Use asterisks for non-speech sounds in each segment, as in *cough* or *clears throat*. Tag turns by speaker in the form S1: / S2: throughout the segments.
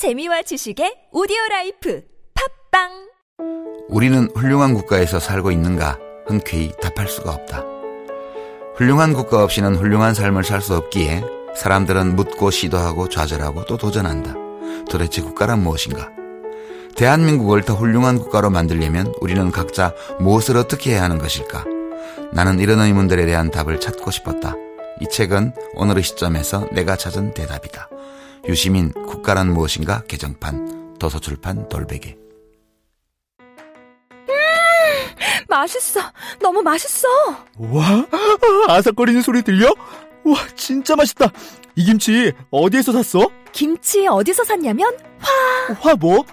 S1: 재미와 지식의 오디오 라이프 팟빵
S2: 우리는 훌륭한 국가에서 살고 있는가 흔쾌히 답할 수가 없다. 훌륭한 국가 없이는 훌륭한 삶을 살 수 없기에 사람들은 묻고 시도하고 좌절하고 또 도전한다. 도대체 국가란 무엇인가? 대한민국을 더 훌륭한 국가로 만들려면 우리는 각자 무엇을 어떻게 해야 하는 것일까? 나는 이런 의문들에 대한 답을 찾고 싶었다. 이 책은 오늘의 시점에서 내가 찾은 대답이다. 유시민 국가란 무엇인가 개정판 도서출판 돌베개
S1: 맛있어 너무 맛있어
S3: 와, *laughs* 아삭거리는 소리 들려? 와, 진짜 맛있다. 이 김치 어디에서 샀어?
S1: 김치 어디서 샀냐면
S3: 화 뭐?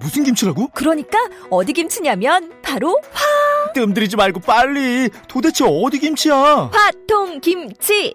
S3: 무슨 김치라고?
S1: 그러니까 어디 김치냐면 바로
S3: 뜸들이지 말고 빨리. 도대체 어디 김치야?
S1: 화통 김치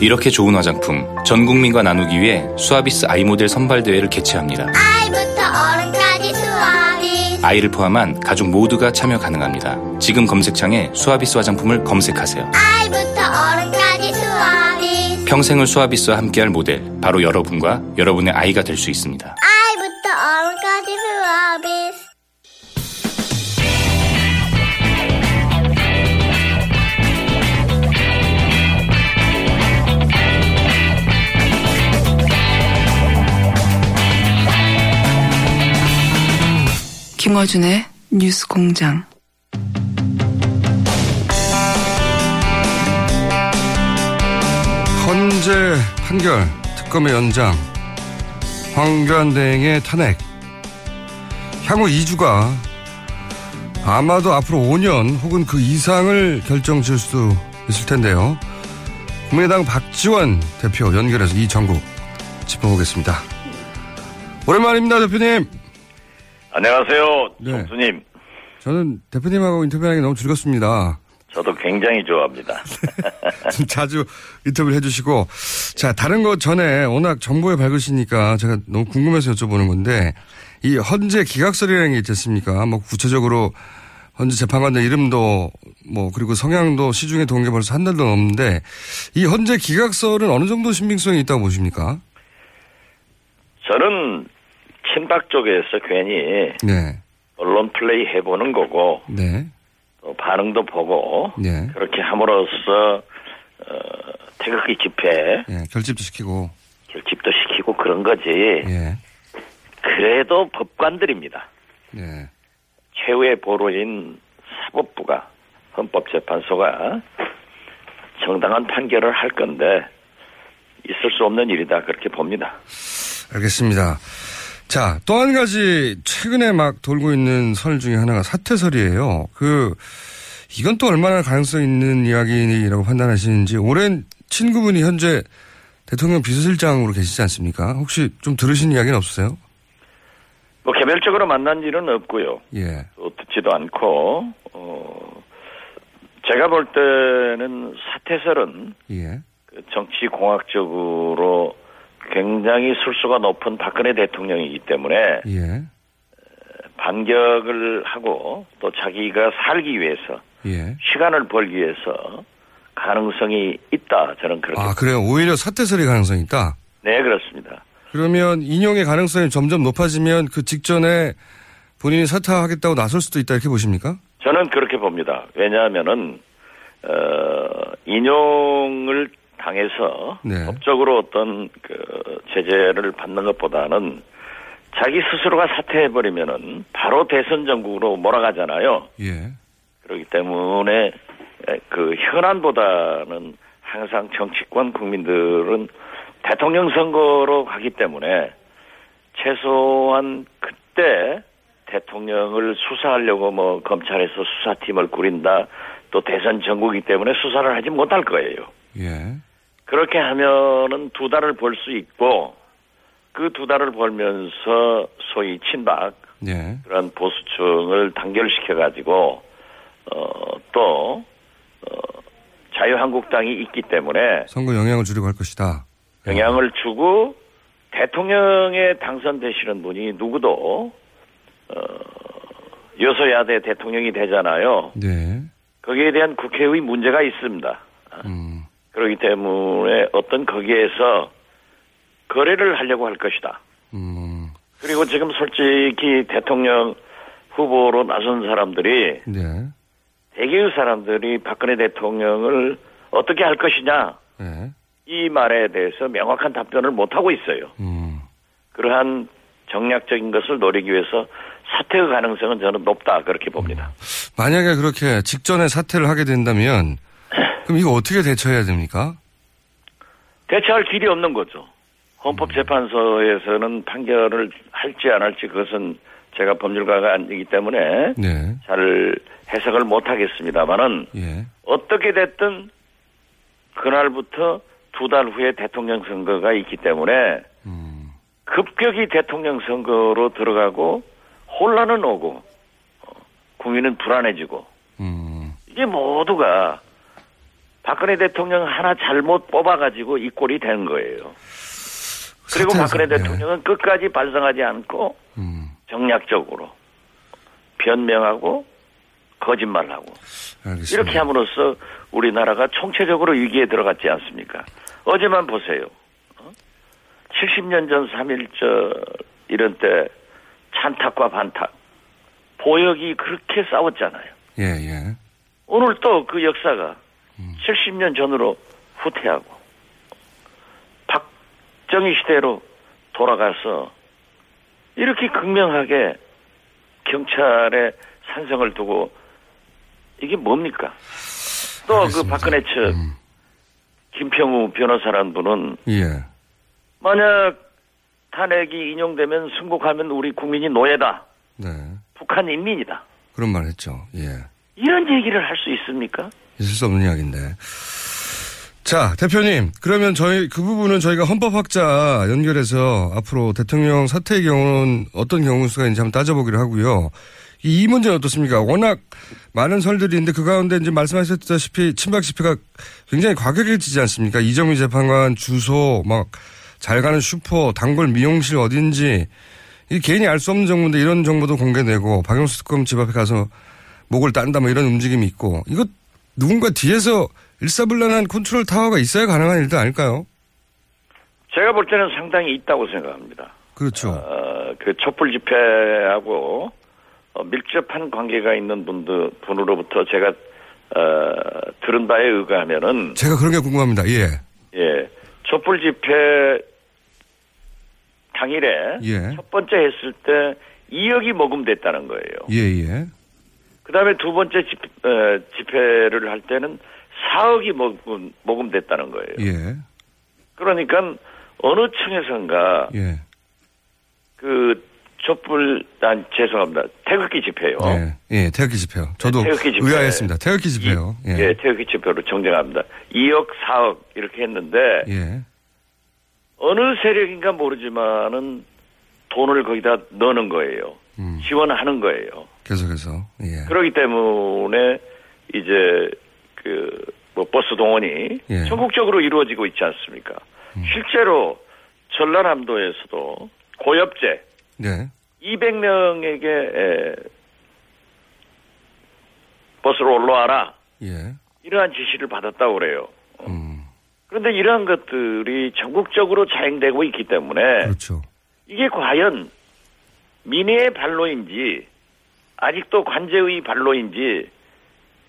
S4: 이렇게 좋은 화장품 전 국민과 나누기 위해 수아비스 아이 모델 선발 대회를 개최합니다.
S5: 아이부터 어른까지 수아비.
S4: 아이를 포함한 가족 모두가 참여 가능합니다. 지금 검색창에 수아비스 화장품을 검색하세요.
S5: 아이부터 어른까지 수아비.
S4: 평생을 수아비스와 함께할 모델 바로 여러분과 여러분의 아이가 될 수 있습니다.
S5: 아
S6: 김어준의 뉴스 공장.
S7: 헌재 판결, 특검의 연장, 황교안 대행의 탄핵. 향후 2주가 아마도 앞으로 5년 혹은 그 이상을 결정 지을 수도 있을 텐데요. 국민의당 박지원 대표 연결해서 이 전국 짚어보겠습니다. 오랜만입니다, 대표님.
S8: 안녕하세요,
S7: 네.
S8: 정수님.
S7: 저는 대표님하고 인터뷰하는 게 너무 즐겁습니다.
S8: 저도 굉장히 좋아합니다. *laughs*
S7: 좀 자주 인터뷰를 해주시고 자 다른 것 전에 워낙 정보에 밝으시니까 제가 너무 궁금해서 여쭤보는 건데 이 헌재 기각설이라는 게 있지 않습니까? 뭐 구체적으로 헌재 재판관들 이름도 뭐 그리고 성향도 시중에 게 벌써 한 달도 넘는데 이 헌재 기각설은 어느 정도 신빙성이 있다고 보십니까?
S8: 저는 친박 쪽에서 괜히
S7: 네,
S8: 언론 플레이 해보는 거고
S7: 네,
S8: 또 반응도 보고
S7: 네,
S8: 그렇게 함으로써 어, 태극기 집회
S7: 예, 결집도 시키고
S8: 결집도 시키고 그런 거지.
S7: 예,
S8: 그래도 법관들입니다.
S7: 네,
S8: 최후의 보루인 사법부가 헌법재판소가 정당한 판결을 할 건데 있을 수 없는 일이다 그렇게 봅니다.
S7: 알겠습니다. 자, 또 한 가지 최근에 막 돌고 있는 설 중에 하나가 사퇴설이에요. 그, 이건 또 얼마나 가능성 있는 이야기라고 판단하시는지 오랜 친구분이 현재 대통령 비서실장으로 계시지 않습니까? 혹시 좀 들으신 이야기는 없으세요?
S8: 뭐 개별적으로 만난 일은 없고요.
S7: 예.
S8: 또 듣지도 않고 어 제가 볼 때는 사퇴설은
S7: 예.
S8: 그 정치 공학적으로 굉장히 술수가 높은 박근혜 대통령이기 때문에
S7: 예.
S8: 반격을 하고 또 자기가 살기 위해서
S7: 예.
S8: 시간을 벌기 위해서 가능성이 있다 저는 그렇게
S7: 아, 그래요. 오히려 사퇴설이 가능성이 있다.
S8: 네 그렇습니다.
S7: 그러면 인용의 가능성이 점점 높아지면 그 직전에 본인이 사퇴하겠다고 나설 수도 있다 이렇게 보십니까?
S8: 저는 그렇게 봅니다. 왜냐하면은 어, 인용을 당해서
S7: 네.
S8: 법적으로 어떤 그 제재를 받는 것보다는 자기 스스로가 사퇴해 버리면은 바로 대선 전국으로 몰아가잖아요.
S7: 예.
S8: 그렇기 때문에 에, 그 현안보다는 항상 정치권 국민들은 대통령 선거로 가기 때문에 최소한 그때 대통령을 수사하려고 뭐 검찰에서 수사팀을 꾸린다 또 대선 전국이기 때문에 수사를 하지 못할 거예요.
S7: 예.
S8: 그렇게 하면은 두 달을 벌 수 있고 그 두 달을 벌면서 소위 친박
S7: 예.
S8: 그런 보수층을 단결시켜 가지고 어또 어, 자유한국당이 있기 때문에
S7: 선거 영향을 주려고 할 것이다.
S8: 영향을 주고 대통령에 당선되시는 분이 누구도 어, 여소야대 대통령이 되잖아요.
S7: 네.
S8: 거기에 대한 국회의 문제가 있습니다.
S7: 음.
S8: 그렇기 때문에 어떤 거기에서 거래를 하려고 할 것이다.
S7: 음.
S8: 그리고 지금 솔직히 대통령 후보로 나선 사람들이
S7: 네.
S8: 대개의 사람들이 박근혜 대통령을 어떻게 할 것이냐
S7: 네.
S8: 이 말에 대해서 명확한 답변을 못 하고 있어요.
S7: 음.
S8: 그러한 정략적인 것을 노리기 위해서 사퇴의 가능성은 저는 높다 그렇게 봅니다.
S7: 만약에 그렇게 직전에 사퇴를 하게 된다면 그럼 이거 어떻게 대처해야 됩니까?
S8: 대처할 길이 없는 거죠. 헌법재판소에서는 판결을 할지 안 할지 그것은 제가 법률가가 아니기 때문에
S7: 네.
S8: 잘 해석을 못 하겠습니다만은
S7: 예.
S8: 어떻게 됐든 그날부터 두 달 후에 대통령 선거가 있기 때문에
S7: 음.
S8: 급격히 대통령 선거로 들어가고 혼란은 오고 어, 국민은 불안해지고
S7: 음.
S8: 이게 모두가 박근혜 대통령 하나 잘못 뽑아가지고 이 꼴이 된 거예요. 그리고 박근혜
S7: 예.
S8: 대통령은 끝까지 반성하지 않고
S7: 음.
S8: 정략적으로 변명하고 거짓말하고
S7: 알겠습니다.
S8: 이렇게 함으로써 우리나라가 총체적으로 위기에 들어갔지 않습니까? 어제만 보세요. 어? 70년 전 3.1절 이런 때 찬탁과 반탁 보역이 그렇게 싸웠잖아요.
S7: 예, 예.
S8: 오늘 또 그 역사가
S7: 음.
S8: 70년 전으로 후퇴하고 박정희 시대로 돌아가서 이렇게 극명하게 경찰의 산성을 두고 이게 뭡니까? 또 그. 박근혜 측
S7: 음.
S8: 김평우 변호사라는 분은
S7: 예.
S8: 만약 탄핵이 인용되면 승복하면 우리 국민이 노예다.
S7: 네.
S8: 북한 인민이다.
S7: 그런 말 했죠. 예.
S8: 이런 얘기를 할 수 있습니까?
S7: 있을 수 없는 이야기인데. 자, 대표님. 그러면 저희, 그 부분은 저희가 헌법학자 연결해서 앞으로 대통령 사퇴의 경우는 어떤 경우 수가 있는지 한번 따져보기로 하고요. 이, 이 문제는 어떻습니까? 워낙 많은 설들이 있는데 그 가운데 이제 말씀하셨다시피 친박 집회가 굉장히 과격해지지 않습니까? 이정미 재판관 주소, 막 잘 가는 슈퍼, 단골 미용실 어딘지 이 개인이 알 수 없는 정보인데 이런 정보도 공개되고 박영수 특검 집 앞에 가서 목을 딴다 뭐 이런 움직임이 있고 이거 누군가 뒤에서 일사불란한 컨트롤 타워가 있어야 가능한 일도 아닐까요?
S8: 제가 볼 때는 상당히 있다고 생각합니다.
S7: 그렇죠.
S8: 어, 그 촛불 집회하고 어, 밀접한 관계가 있는 분들 분으로부터 제가 어, 들은 바에 의하면은
S7: 제가 그런 게 궁금합니다. 예.
S8: 예 촛불 집회 당일에
S7: 예.
S8: 첫 번째 했을 때 2억이 모금됐다는 거예요.
S7: 예, 예.
S8: 그 다음에 두 번째 집, 어, 집회를 할 때는 4억이 모금, 모금됐다는 거예요.
S7: 예.
S8: 그러니까 어느 층에선가
S7: 예.
S8: 그 촛불 난 죄송합니다 태극기 집회요.
S7: 예. 예. 태극기 집회요. 저도
S8: 네, 태극기 집회.
S7: 의아했습니다. 태극기 집회요.
S8: 이-
S7: 예.
S8: 예, 태극기 집회로 정정합니다. 2억, 4억 이렇게 했는데
S7: 예.
S8: 어느 세력인가 모르지만은 돈을 거기다 넣는 거예요.
S7: 음.
S8: 지원하는 거예요.
S7: 계속해서. 예.
S8: 그렇기 때문에 이제 그 뭐 버스 동원이
S7: 예. 음.
S8: 전국적으로 이루어지고 있지 않습니까? 실제로 전라남도에서도 고엽제
S7: 네.
S8: 200명에게 버스로 올라와라
S7: 예.
S8: 이러한 지시를 받았다고 그래요.
S7: 음.
S8: 그런데 이러한 것들이 전국적으로 자행되고 있기 때문에
S7: 그렇죠.
S8: 이게 과연 민의의 발로인지 아직도 관제의 발로인지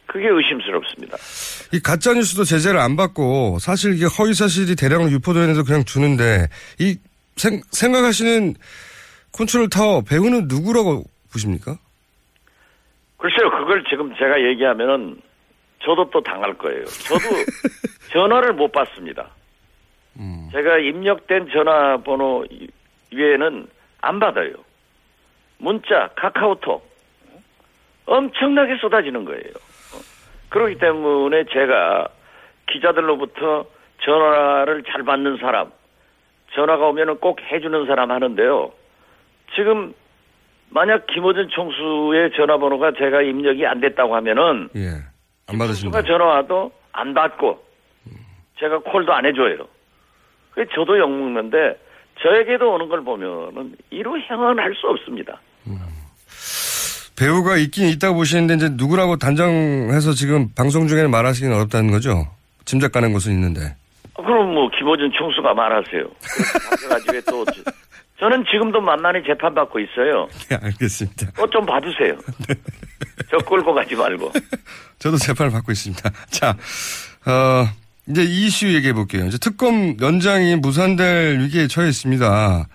S8: 그게 의심스럽습니다.
S7: 이 가짜 뉴스도 제재를 안 받고 사실 이게 허위 사실이 대량으로 유포되는데도 그냥 주는데 이 생, 생각하시는 컨트롤 타워 배후는 누구라고 보십니까?
S8: 글쎄요, 그걸 지금 제가 얘기하면은 저도 또 당할 거예요. 저도 *laughs* 전화를 못 받습니다.
S7: 음.
S8: 제가 입력된 전화번호 위에는 안 받아요. 문자, 카카오톡 엄청나게 쏟아지는 거예요. 어. 그렇기 때문에 제가 기자들로부터 전화를 잘 받는 사람, 전화가 오면은 꼭 해주는 사람 하는데요. 지금 만약 김호준 총수의 전화번호가 제가 입력이 안 됐다고 하면은
S7: 예. 안 받으신다.
S8: 전화 와도 안 받고 제가 콜도 안 해줘요. 그 저도 욕먹는데 저에게도 오는 걸 보면은 이루 행언할 수 없습니다.
S7: 배우가 있긴 있다고 보시는데 이제 누구라고 단정해서 지금 방송 중에는 말하시기는 어렵다는 거죠. 짐작 가는 곳은 있는데.
S8: 어, 그럼 뭐 김호준 총수가 말하세요. 그래가지고 또 저- 저는 지금도 만만히 재판 받고 있어요. *laughs*
S7: 네, 알겠습니다.
S8: 또 좀 봐주세요. 저 끌고 가지 말고. *laughs*
S7: 저도 재판을 받고 있습니다. 자, 어, 이제 이 이슈 얘기해 볼게요. 이제 특검 연장이 무산될 위기에 처해 있습니다.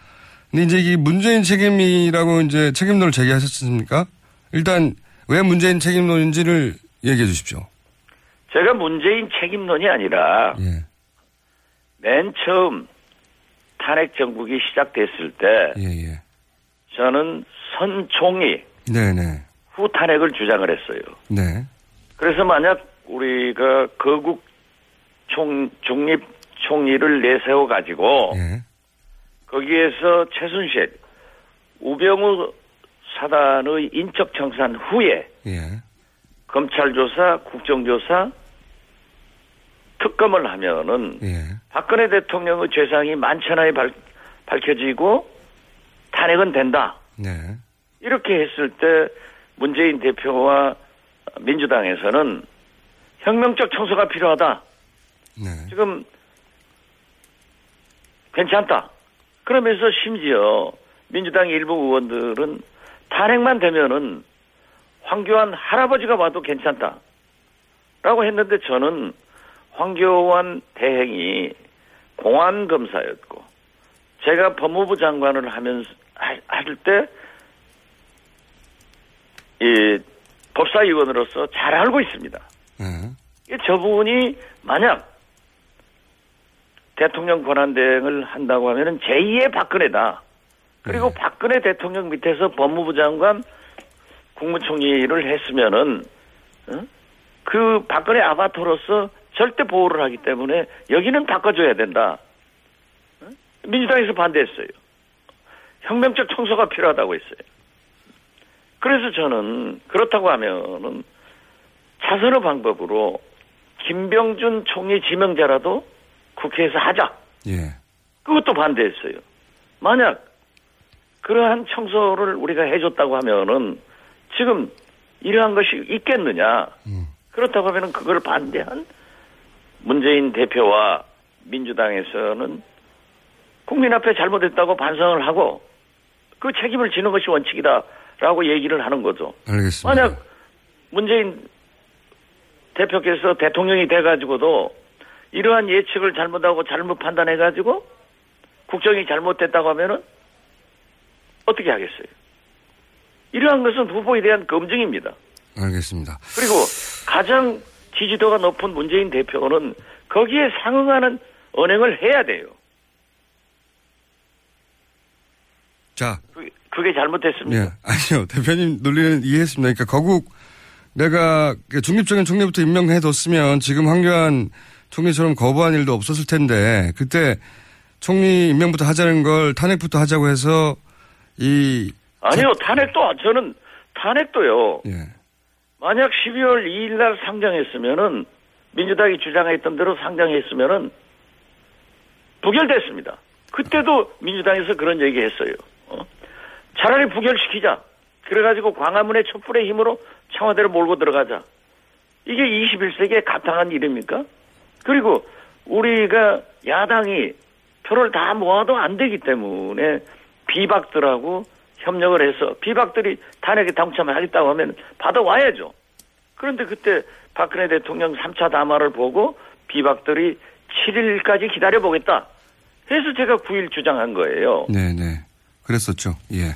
S7: 근데 이제 이 문재인 책임이라고 이제 책임론을 제기하셨습니까? 일단 왜 문재인 책임론인지를 얘기해 주십시오.
S8: 제가 문재인 책임론이 아니라
S7: 예,
S8: 맨 처음 탄핵 정국이 시작됐을 때
S7: 예, 예.
S8: 저는 선총리
S7: 네네.
S8: 후 탄핵을 주장을 했어요.
S7: 네.
S8: 그래서 만약 우리가 거국 총 중립 총리를 내세워 가지고
S7: 예.
S8: 거기에서 최순실 우병우 사단의 인적 청산 후에
S7: 예.
S8: 검찰 조사, 국정조사, 특검을 하면은
S7: 예.
S8: 박근혜 대통령의 죄상이 만천하에 밝, 밝혀지고 탄핵은 된다.
S7: 네.
S8: 이렇게 했을 때 문재인 대표와 민주당에서는 혁명적 청소가 필요하다.
S7: 네.
S8: 지금 괜찮다. 그러면서 심지어 민주당 일부 의원들은 탄핵만 되면은 황교안 할아버지가 와도 괜찮다. 라고 했는데 저는 황교안 대행이 공안검사였고 제가 법무부 장관을 하면서 할 때 이 법사위원으로서 잘 알고 있습니다.
S7: 네.
S8: 이 저분이 만약 대통령 권한대행을 한다고 하면은 제2의 박근혜다. 그리고
S7: 네.
S8: 박근혜 대통령 밑에서 법무부 장관, 국무총리를 했으면은 어? 그 박근혜 아바타로서 절대 보호를 하기 때문에 여기는 바꿔줘야 된다. 어? 민주당에서 반대했어요. 혁명적 청소가 필요하다고 했어요. 그래서 저는 그렇다고 하면은 차선의 방법으로 김병준 총리 지명자라도 국회에서 하자.
S7: 예.
S8: 그것도 반대했어요. 만약 그러한 청소를 우리가 해줬다고 하면은 지금 이러한 것이 있겠느냐.
S7: 음.
S8: 그렇다고 하면은 그걸 반대한 문재인 대표와 민주당에서는 국민 앞에 잘못했다고 반성을 하고 그 책임을 지는 것이 원칙이다라고 얘기를 하는 거죠.
S7: 알겠습니다.
S8: 만약 문재인 대표께서 대통령이 돼가지고도 이러한 예측을 잘못하고 잘못 판단해가지고 국정이 잘못됐다고 하면은 어떻게 하겠어요? 이러한 것은 후보에 대한 검증입니다.
S7: 알겠습니다.
S8: 그리고 가장 지지도가 높은 문재인 대표는 거기에 상응하는 언행을 해야 돼요.
S7: 자,
S8: 그게, 그게 잘못됐습니다.
S7: 예. 아니요. 대표님 논리는 이해했습니다. 그러니까 거국 내가 그 중립적인 총리부터 임명해뒀으면 지금 황교안 총리처럼 거부한 일도 없었을 텐데 그때 총리 임명부터 하자는 걸 탄핵부터 하자고 해서 이
S8: 아니요, 탄핵도 저는 탄핵도요.
S7: 예.
S8: 만약 12월 2일 날 상정했으면은 민주당이 주장했던 대로 상정했으면은 부결됐습니다. 그때도 민주당에서 그런 얘기했어요. 어? 차라리 부결시키자. 그래가지고 광화문의 촛불의 힘으로 청와대를 몰고 들어가자. 이게 21세기의 가당한 일입니까? 그리고 우리가 야당이 표를 다 모아도 안 되기 때문에 비박들하고 협력을 해서 비박들이 탄핵에 당첨하겠다고 하면 받아와야죠. 그런데 그때 박근혜 대통령 3차 담화를 보고 비박들이 7일까지 기다려보겠다. 해서 제가 9일 주장한 거예요.
S7: 네네. 그랬었죠. 예.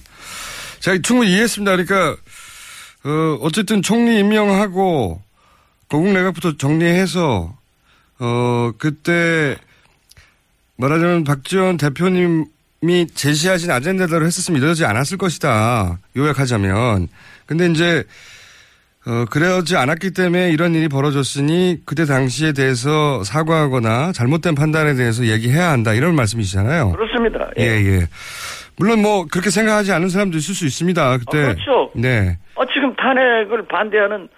S7: 자, 충분히 이해했습니다. 그러니까, 어, 어쨌든 총리 임명하고, 고국 내각부터 정리해서, 어, 그때, 말하자면 박지원 대표님 이 제시하신 아젠다대로 했었으면 이러지 않았을 것이다. 요약하자면. 근데 이제 어, 그러지 않았기 때문에 이런 일이 벌어졌으니 그때 당시에 대해서 사과하거나 잘못된 판단에 대해서 얘기해야 한다. 이런 말씀이시잖아요.
S8: 그렇습니다.
S7: 예, 예. 물론 뭐 그렇게 생각하지 않은 사람도 있을 수 있습니다. 그때.
S8: 어, 그렇죠.
S7: 네.
S8: 어, 지금 탄핵을 반대하는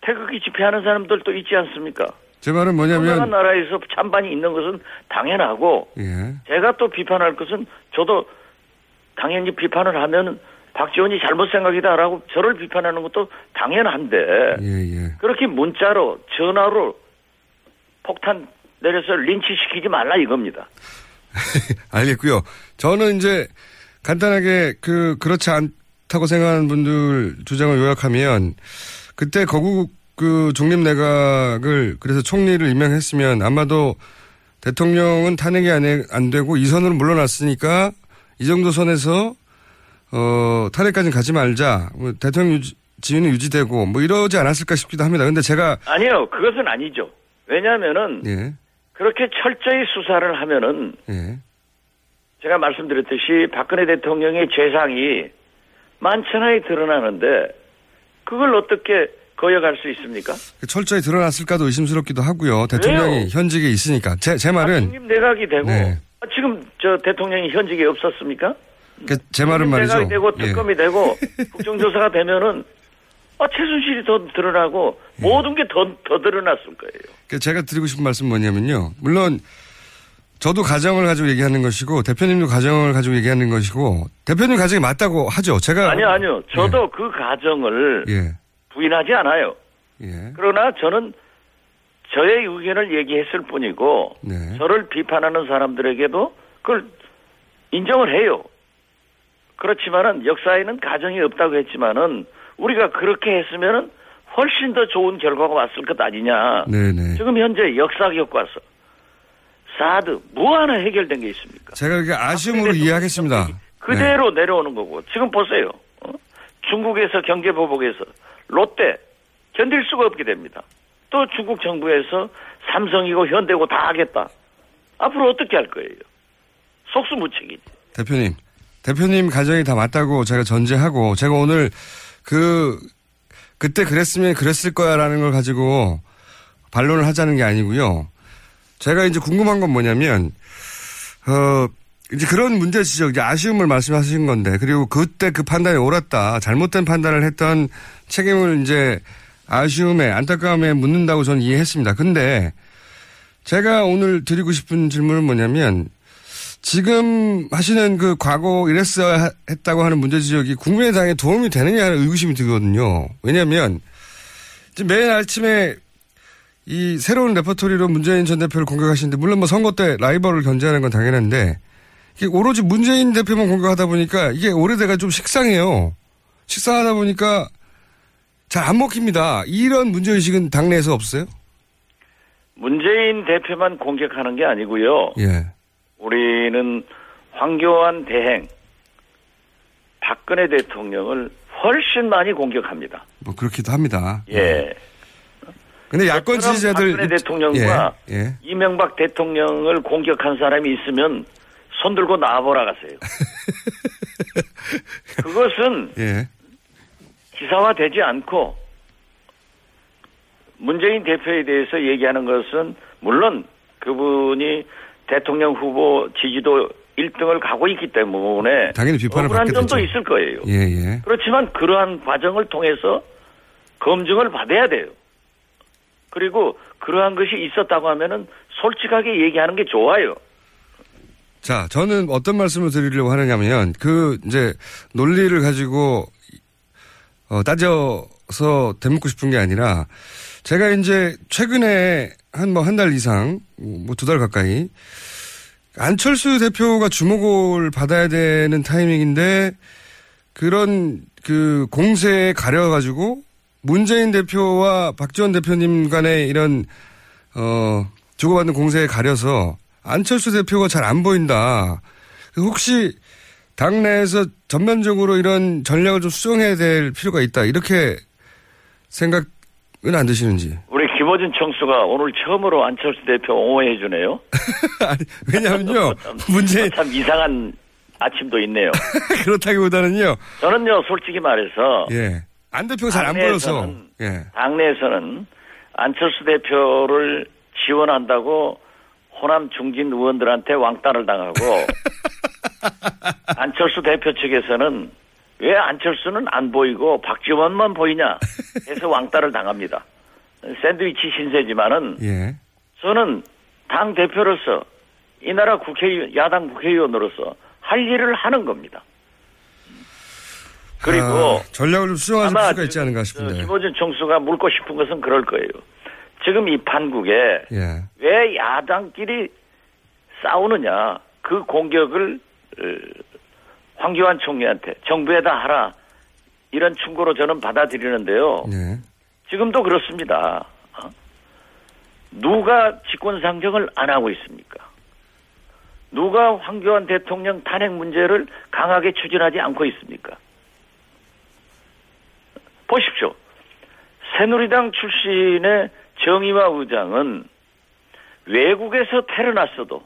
S8: 태극기 집회하는 사람들도 있지 않습니까?
S7: 제 말은 뭐냐면
S8: 나라에서 찬반이 있는 것은 당연하고
S7: 예.
S8: 제가 또 비판할 것은 저도 당연히 비판을 하면은 박지원이 잘못 생각이다라고 저를 비판하는 것도 당연한데
S7: 예, 예.
S8: 그렇게 문자로 전화로 폭탄 내려서 린치시키지 말라 이겁니다. *laughs*
S7: 알겠고요. 저는 이제 간단하게 그 그렇지 않다고 생각하는 분들 주장을 요약하면 그때 거국 그 중립 내각을 그래서 총리를 임명했으면 아마도 대통령은 탄핵이 안, 해- 안 되고 이 선으로 물러났으니까 이 정도 선에서 어 탄핵까지는 가지 말자. 뭐 대통령 유지, 지위는 유지되고 뭐 이러지 않았을까 싶기도 합니다. 근데 제가
S8: 아니요, 그것은 아니죠. 왜냐하면은
S7: 예.
S8: 그렇게 철저히 수사를 하면은
S7: 예.
S8: 제가 말씀드렸듯이 박근혜 대통령의 죄상이 만천하에 드러나는데 그걸 어떻게 거역할 수 있습니까?
S7: 철저히 드러났을까도 의심스럽기도 하고요. 대통령이
S8: 왜요?
S7: 현직에 있으니까 제, 제 말은
S8: 중립 내각이 되고
S7: 네.
S8: 아, 지금 저 대통령이 현직에 없었습니까?
S7: 그 제 말은 말이죠.
S8: 내각이 되고
S7: 예.
S8: 특검이 되고 *laughs* 국정조사가 되면은 아, 최순실이 더 드러나고 모든 게 더 더 드러났을 거예요.
S7: 그 제가 드리고 싶은 말씀 은 뭐냐면요. 물론 저도 가정을 가지고 얘기하는 것이고 대표님도 가정을 가지고 얘기하는 것이고 대표님 가정이 맞다고 하죠. 제가
S8: 아니요, 아니요. 저도 그 가정을
S7: 예.
S8: 부인하지 않아요.
S7: 예.
S8: 그러나 저는 저의 의견을 얘기했을 뿐이고
S7: 네.
S8: 저를 비판하는 사람들에게도 그걸 인정을 해요. 그렇지만은 역사에는 가정이 없다고 했지만은 우리가 그렇게 했으면은 훨씬 더 좋은 결과가 왔을 것 아니냐.
S7: 네, 네.
S8: 지금 현재 역사 교과서 사드 뭐 하나 해결된 게 있습니까?
S7: 제가 이렇게 아쉬움으로 이해하겠습니다.
S8: 그대로 내려오는 거고 지금 보세요. 어? 중국에서 경제 보복에서 롯데 견딜 수가 없게 됩니다. 또 중국 정부에서 삼성이고 현대고 다 하겠다. 앞으로 어떻게 할 거예요? 속수무책이지.
S7: 대표님. 대표님 가정이 다 맞다고 제가 전제하고 제가 오늘 그 그때 그랬으면 그랬을 거야라는 걸 가지고 반론을 하자는 게 아니고요. 제가 이제 궁금한 건 뭐냐면 어 이제 그런 문제 지적, 이제 아쉬움을 말씀하신 건데 그리고 그때 그 판단이 옳았다, 잘못된 판단을 했던 책임을 이제 아쉬움에 안타까움에 묻는다고 저는 이해했습니다. 근데 제가 오늘 드리고 싶은 질문은 뭐냐면 지금 하시는 그 과거 이랬어야 했다고 하는 문제 지적이 국민의당에 도움이 되느냐 하는 의구심이 들거든요. 왜냐하면 매일 아침에 이 새로운 레퍼토리로 문재인 전 대표를 공격하시는데 물론 뭐 선거 때 라이벌을 견제하는 건 당연한데 오로지 문재인 대표만 공격하다 보니까 이게 오래돼가 좀 식상해요. 식상하다 보니까 잘 안 먹힙니다. 이런 문제의식은 당내에서 없어요?
S8: 문재인 대표만 공격하는 게 아니고요.
S7: 예.
S8: 우리는 황교안 대행, 박근혜 대통령을 훨씬 많이 공격합니다.
S7: 뭐 그렇기도 합니다.
S8: 예.
S7: 근데 야권 지지자들
S8: 박근혜 대통령과
S7: 예, 예.
S8: 이명박 대통령을 공격한 사람이 있으면 손 들고 나와보라 가세요. *laughs* 그것은
S7: 예.
S8: 기사화되지 않고 문재인 대표에 대해서 얘기하는 것은 물론 그분이 대통령 후보 지지도 1등을 가고 있기 때문에
S7: 당연히 비판을
S8: 억울한 점도. 있을 거예요.
S7: 예, 예.
S8: 그렇지만 그러한 과정을 통해서 검증을 받아야 돼요. 그리고 그러한 것이 있었다고 하면은 솔직하게 얘기하는 게 좋아요.
S7: 자, 저는 어떤 말씀을 드리려고 하느냐면, 그, 이제, 논리를 가지고, 어, 따져서 되묻고 싶은 게 아니라, 제가 이제, 최근에 한 뭐 한 달 이상, 뭐 두 달 가까이, 안철수 대표가 주목을 받아야 되는 타이밍인데, 그런 그 공세에 가려가지고, 문재인 대표와 박지원 대표님 간의 이런, 어, 주고받는 공세에 가려서, 안철수 대표가 잘 안 보인다. 혹시 당내에서 전면적으로 이런 전략을 좀 수정해야 될 필요가 있다. 이렇게 생각은 안 드시는지.
S8: 우리 김어준 총수가 오늘 처음으로 안철수 대표 옹호해 주네요. *laughs*
S7: 아니, 왜냐면요. *laughs* 문제
S8: 참 이상한 아침도 있네요. *laughs*
S7: 그렇다기보다는요.
S8: 저는요, 솔직히 말해서
S7: 예. 안 대표가 잘 안 보여서. 예.
S8: 당내에서는 안철수 대표를 지원한다고 호남 중진 의원들한테 왕따를 당하고 *laughs* 안철수 대표 측에서는 왜 안철수는 안 보이고 박지원만 보이냐 해서 왕따를 당합니다. 샌드위치 신세지만은
S7: 예.
S8: 저는 당 대표로서 이 나라 국회의원, 야당 국회의원으로서 할 일을 하는 겁니다. 그리고
S7: 아, 전략을 좀 수정할 수가 있지 않은가
S8: 저
S7: 싶은데.
S8: 김호준 총수가 묻고 싶은 것은 그럴 거예요. 지금 이 판국에
S7: 예.
S8: 왜 야당끼리 싸우느냐 그 공격을 어, 황교안 총리한테 정부에다 하라 이런 충고로 저는 받아들이는데요.
S7: 예.
S8: 지금도 그렇습니다. 어? 누가 직권 상정을 안 하고 있습니까? 누가 황교안 대통령 탄핵 문제를 강하게 추진하지 않고 있습니까? 보십시오. 새누리당 출신의 정의와 의장은 외국에서 테러 났어도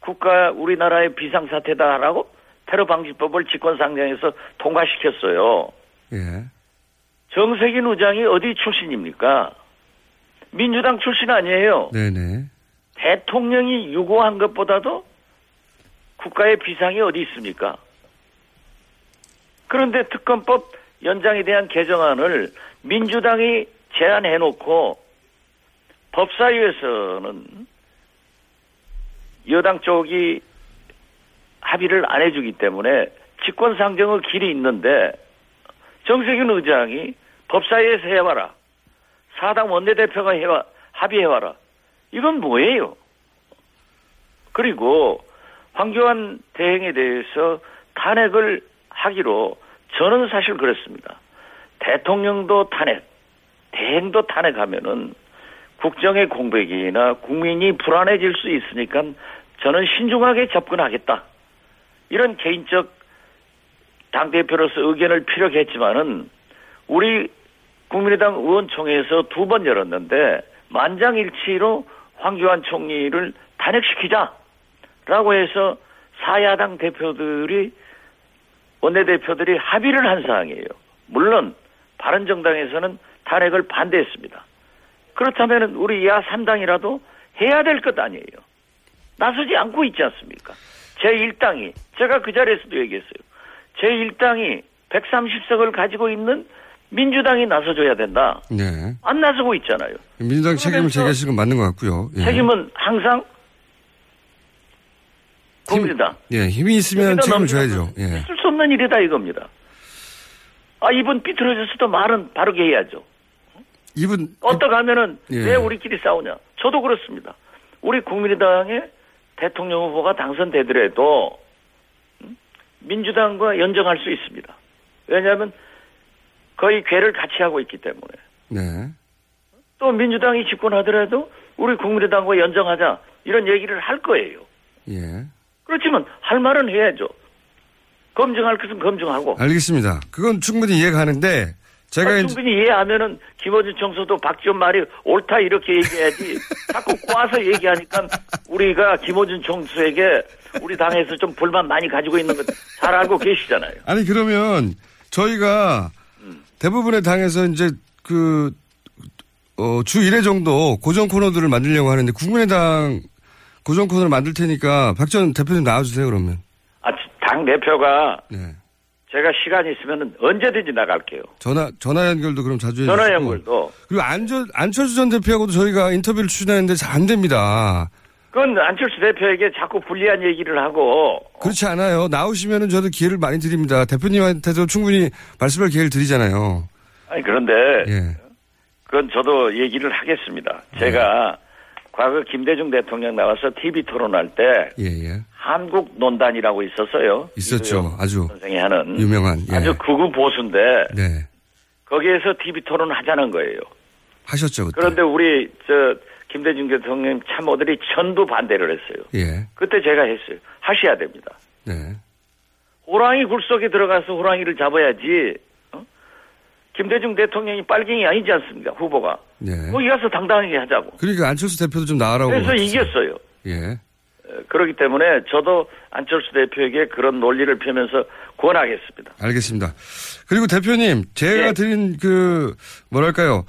S8: 국가 우리나라의 비상사태다라고 테러 방지법을 직권상정해서 통과시켰어요.
S7: 예.
S8: 정세균 의장이 어디 출신입니까? 민주당 출신 아니에요.
S7: 네네.
S8: 대통령이 유고한 것보다도 국가의 비상이 어디 있습니까? 그런데 특검법 연장에 대한 개정안을 민주당이 제안해놓고 법사위에서는 여당 쪽이 합의를 안 해주기 때문에 직권상정의 길이 있는데 정세균 의장이 법사위에서 해봐라. 사당 원내대표가 해와, 합의해와라. 이건 뭐예요? 그리고 황교안 대행에 대해서 탄핵을 하기로 저는 사실 그랬습니다. 대통령도 탄핵, 대행도 탄핵하면은 국정의 공백이나 국민이 불안해질 수 있으니까 저는 신중하게 접근하겠다. 이런 개인적 당대표로서 의견을 피력했지만은 우리 국민의당 의원총회에서 두 번 열었는데 만장일치로 황교안 총리를 탄핵시키자라고 해서 사야당 대표들이 원내대표들이 합의를 한 사항이에요. 물론 바른정당에서는 탄핵을 반대했습니다. 그렇다면 우리 야 3당이라도 해야 될 것 아니에요. 나서지 않고 있지 않습니까? 제1당이 제가 그 자리에서도 얘기했어요. 제1당이 130석을 가지고 있는 민주당이 나서줘야 된다.
S7: 네.
S8: 안 나서고 있잖아요.
S7: 민주당 책임을 제기하시는 건 맞는 것 같고요. 예.
S8: 책임은 항상 국민이다.
S7: 예, 힘이 있으면 책임을 져야죠. 예.
S8: 있을 수 없는 일이다 이겁니다. 아 이분 삐뚤어졌어도 말은 바르게 해야죠.
S7: 이분
S8: 어떡 하면은
S7: 예.
S8: 왜 우리끼리 싸우냐? 저도 그렇습니다. 우리 국민의당의 대통령 후보가 당선되더라도 음? 민주당과 연정할 수 있습니다. 왜냐하면 거의 괴를 같이 하고 있기 때문에
S7: 네.
S8: 또 민주당이 집권하더라도 우리 국민의당과 연정하자 이런 얘기를 할 거예요.
S7: 예.
S8: 그렇지만 할 말은 해야죠. 검증할 것은 검증하고
S7: 알겠습니다. 그건 충분히 이해가 가는데 제가
S8: 아,
S7: 이제
S8: 충분히 이해하면은 김어준 청소도 박지원 말이 옳다 이렇게 얘기해야지 *laughs* 자꾸 꼬아서 얘기하니까 우리가 김어준 총수에게 우리 당에서 좀 불만 많이 가지고 있는 거잘 알고 계시잖아요.
S7: 아니 그러면 저희가 대부분의 당에서 이제 그, 어, 주 1회 정도 고정 코너들을 만들려고 하는데 국민의당 고정 코너를 만들 테니까 박전 대표님 나와주세요 그러면.
S8: 아, 당 대표가
S7: 네.
S8: 제가 시간이 있으면 언제든지 나갈게요.
S7: 전화, 전화 연결도 그럼 자주 해주시고.
S8: 전화 연결도.
S7: 그리고 안철, 안철수 전 대표하고도 저희가 인터뷰를 추진하는데 잘 안 됩니다.
S8: 그건 안철수 대표에게 자꾸 불리한 얘기를 하고
S7: 그렇지 않아요. 나오시면은 저도 기회를 많이 드립니다. 대표님한테도 충분히 말씀할 기회를 드리잖아요.
S8: 아니 그런데
S7: 예.
S8: 그건 저도 얘기를 하겠습니다. 제가 과거 김대중 대통령 나와서 TV 토론할 때
S7: 예, 예.
S8: 한국 논단이라고 있었어요.
S7: 있었죠. 아주
S8: 선생이 하는
S7: 유명한. 예.
S8: 아주 극우 보수인데
S7: 네.
S8: 거기에서 TV 토론 하자는 거예요.
S7: 하셨죠. 그때.
S8: 그런데 우리 저 김대중 대통령 참모들이 전부 반대를 했어요.
S7: 예.
S8: 그때 제가 했어요. 하셔야 됩니다.
S7: 네.
S8: 호랑이 굴 속에 들어가서 호랑이를 잡아야지. 어? 김대중 대통령이 빨갱이 아니지 않습니까? 후보가.
S7: 예.
S8: 거기 가서 당당하게 하자고.
S7: 그러니까 안철수 대표도 좀 나으라고.
S8: 그래서. 이겼어요.
S7: 예.
S8: 어, 그렇기 때문에 저도 안철수 대표에게 그런 논리를 펴면서 권하겠습니다.
S7: 알겠습니다. 그리고 대표님, 제가
S8: 예.
S7: 드린 그, 뭐랄까요.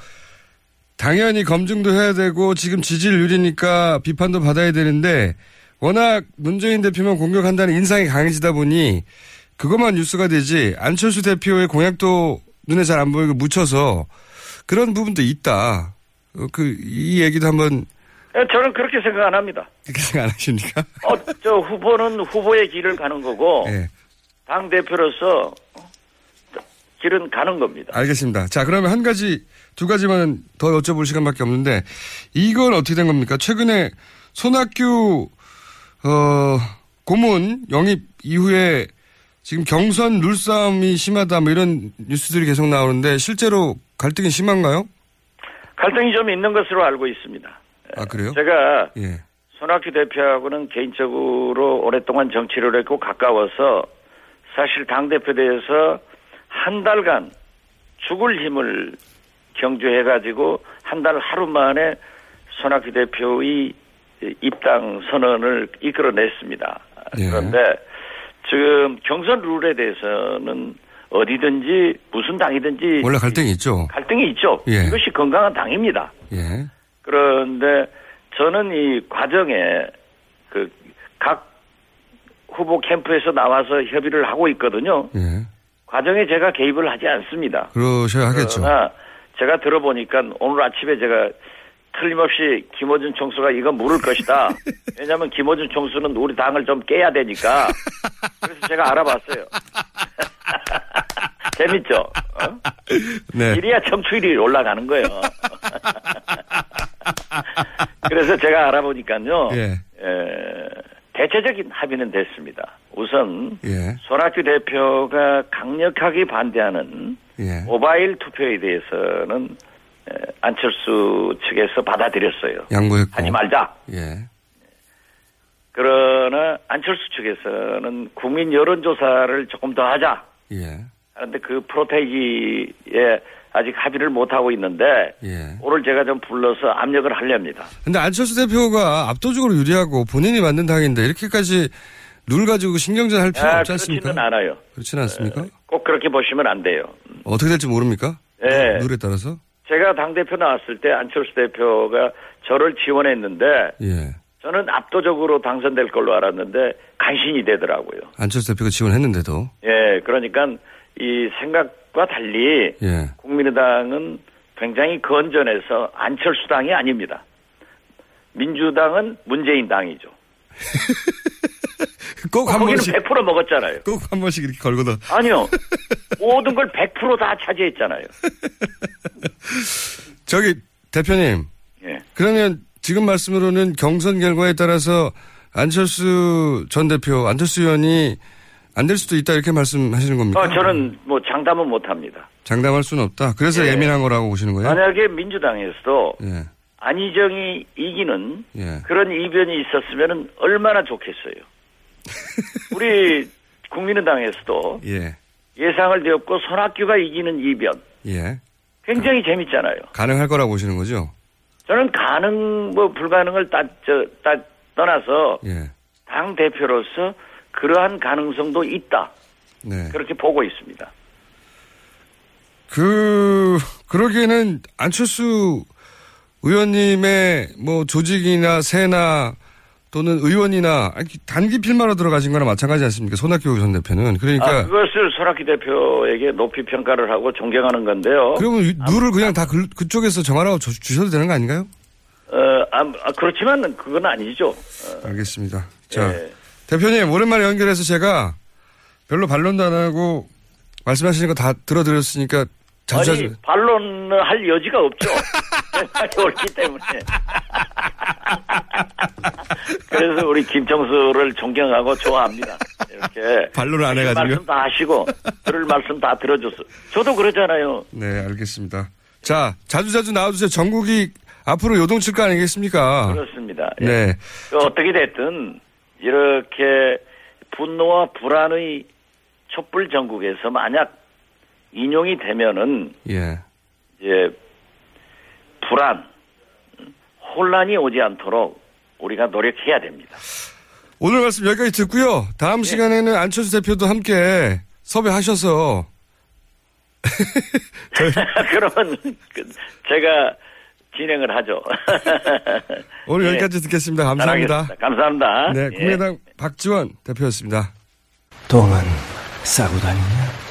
S7: 당연히 검증도 해야 되고 지금 지지율이니까 비판도 받아야 되는데 워낙 문재인 대표만 공격한다는 인상이 강해지다 보니 그것만 뉴스가 되지 안철수 대표의 공약도 눈에 잘 안 보이고 묻혀서 그런 부분도 있다. 어, 그, 이 얘기도 한번
S8: 예, 저는 그렇게 생각 안 합니다.
S7: 그렇게 생각 안 하십니까?
S8: 어, 저 후보는 후보의 길을 가는 거고
S7: 예.
S8: 당 대표로서 길은 가는 겁니다.
S7: 알겠습니다. 자, 그러면 한 가지, 두 가지만 더 여쭤볼 시간밖에 없는데, 이건 어떻게 된 겁니까? 최근에 손학규, 어, 고문 영입 이후에 지금 경선 룰싸움이 심하다 뭐 이런 뉴스들이 계속 나오는데, 실제로 갈등이 심한가요?
S8: 갈등이 좀 있는 것으로 알고 있습니다.
S7: 아, 그래요?
S8: 제가
S7: 예.
S8: 손학규 대표하고는 개인적으로 오랫동안 정치를 했고 가까워서 사실 당 대표 대해서 한 달간 죽을 힘을 경주해가지고 한 달 하루 만에 손학규 대표의 입당 선언을 이끌어냈습니다.
S7: 예.
S8: 그런데 지금 경선 룰에 대해서는 어디든지 무슨 당이든지
S7: 원래 갈등이 있죠.
S8: 갈등이 있죠.
S7: 예.
S8: 이것이 건강한 당입니다.
S7: 예.
S8: 그런데 저는 이 과정에 그 각 후보 캠프에서 나와서 협의를 하고 있거든요.
S7: 예.
S8: 과정에 제가 개입을 하지 않습니다.
S7: 그러셔야 하겠죠.
S8: 그러나 제가 들어보니까 오늘 아침에 제가 틀림없이 김어준 총수가 이거 물을 것이다. *laughs* 왜냐하면 김어준 총수는 우리 당을 좀 깨야 되니까. 그래서 제가 알아봤어요. *laughs* 재밌죠? 어?
S7: 네.
S8: 이래야 청취율이 올라가는 거예요. *laughs* 그래서 제가 알아보니까요.
S7: 예.
S8: 에, 대체적인 합의는 됐습니다. 우선
S7: 예.
S8: 손학규 대표가 강력하게 반대하는
S7: 예.
S8: 모바일 투표에 대해서는 에, 안철수 측에서 받아들였어요.
S7: 양보했고.
S8: 하지 말자.
S7: 예.
S8: 그러나 안철수 측에서는 국민 여론조사를 조금 더 하자.
S7: 예.
S8: 하는데 그 프로테이지에 아직 합의를 못 하고 있는데
S7: 예.
S8: 오늘 제가 좀 불러서 압력을 하렵니다.
S7: 근데 안철수 대표가 압도적으로 유리하고 본인이 만든 당인데 이렇게까지 룰 가지고 신경전 할 필요
S8: 아,
S7: 없지 않습니까?
S8: 그렇지는 않아요.
S7: 그렇지는 않습니까?
S8: 꼭 그렇게 보시면 안 돼요.
S7: 어떻게 될지 모릅니까?
S8: 예.
S7: 룰에 따라서?
S8: 제가 당대표 나왔을 때 안철수 대표가 저를 지원했는데
S7: 예.
S8: 저는 압도적으로 당선될 걸로 알았는데 간신히 되더라고요.
S7: 안철수 대표가 지원했는데도.
S8: 예, 그러니까 이 생각과 달리
S7: 예.
S8: 국민의당은 굉장히 건전해서 안철수 당이 아닙니다. 민주당은 문재인 당이죠. *laughs*
S7: 꼭한
S8: 거기는
S7: 번씩,
S8: 100% 먹었잖아요.
S7: 꼭 한 번씩 이렇게 걸고도.
S8: 아니요. *laughs* 모든 걸 100%다 차지했잖아요. *laughs*
S7: 저기, 대표님.
S8: 예.
S7: 그러면 지금 말씀으로는 경선 결과에 따라서 안철수 전 대표, 안철수 의원이 안 될 수도 있다 이렇게 말씀하시는 겁니까?
S8: 어, 저는 뭐 장담은 못 합니다.
S7: 장담할 수는 없다. 그래서
S8: 예.
S7: 예. 민한 거라고 보시는 거예요?
S8: 만약에 민주당에서도
S7: 예.
S8: 안희정이 이기는
S7: 예.
S8: 그런 이변이 있었으면 얼마나 좋겠어요. *laughs* 우리 국민의당에서도
S7: 예.
S8: 예상을 되었고 손학규가 이기는 이변
S7: 예.
S8: 굉장히 재밌잖아요.
S7: 가능할 거라고 보시는 거죠?
S8: 저는 가능 뭐 불가능을 따, 저, 따, 떠나서
S7: 예.
S8: 당 대표로서 그러한 가능성도 있다
S7: 네.
S8: 그렇게 보고 있습니다.
S7: 그, 그러기에는 안철수 의원님의 뭐 조직이나 세나 또는 의원이나 단기 필마로 들어가신 거나 마찬가지 않습니까? 손학규 전 대표는. 그러니까.
S8: 아, 그것을 손학규 대표에게 높이 평가를 하고 존경하는 건데요.
S7: 그러면 이- 룰을 그냥 다 그, 그쪽에서 정하라고 주, 주셔도 되는 거 아닌가요?
S8: 어, 아, 아, 그렇지만 그건 아니죠.
S7: 알겠습니다. 자,
S8: 예.
S7: 대표님, 오랜만에 연결해서 제가 별로 반론도 안 하고 말씀하시는 거 다 들어드렸으니까 자주
S8: 아니 반론을 할 여지가 없죠. *laughs* 생각이 옳기 때문에. 그래서 우리 김정수를 존경하고 좋아합니다. 이렇게
S7: 반론을 안
S8: 하실
S7: 해가지고요?
S8: 말씀 다 하시고 들을 말씀 다 들어줘서 저도 그러잖아요.
S7: 네, 알겠습니다. 자, 자주자주 나와주세요. 전국이 앞으로 요동칠 거 아니겠습니까?
S8: 그렇습니다. 예.
S7: 네.
S8: 그 어떻게 됐든 이렇게 분노와 불안의 촛불 전국에서 만약 인용이 되면은
S7: 예.
S8: 이제 불안, 혼란이 오지 않도록 우리가 노력해야 됩니다.
S7: 오늘 말씀 여기까지 듣고요. 다음 시간에는 안철수 대표도 함께 섭외하셔서 *laughs*
S8: 그러면 그 제가 진행을 하죠. *laughs*
S7: 오늘
S8: 예.
S7: 여기까지 듣겠습니다. 감사합니다.
S8: 잘하겠습니다. 감사합니다.
S7: 네,
S8: 예.
S7: 국민의당 박지원 대표였습니다.
S9: 똥은 싸고 다니냐?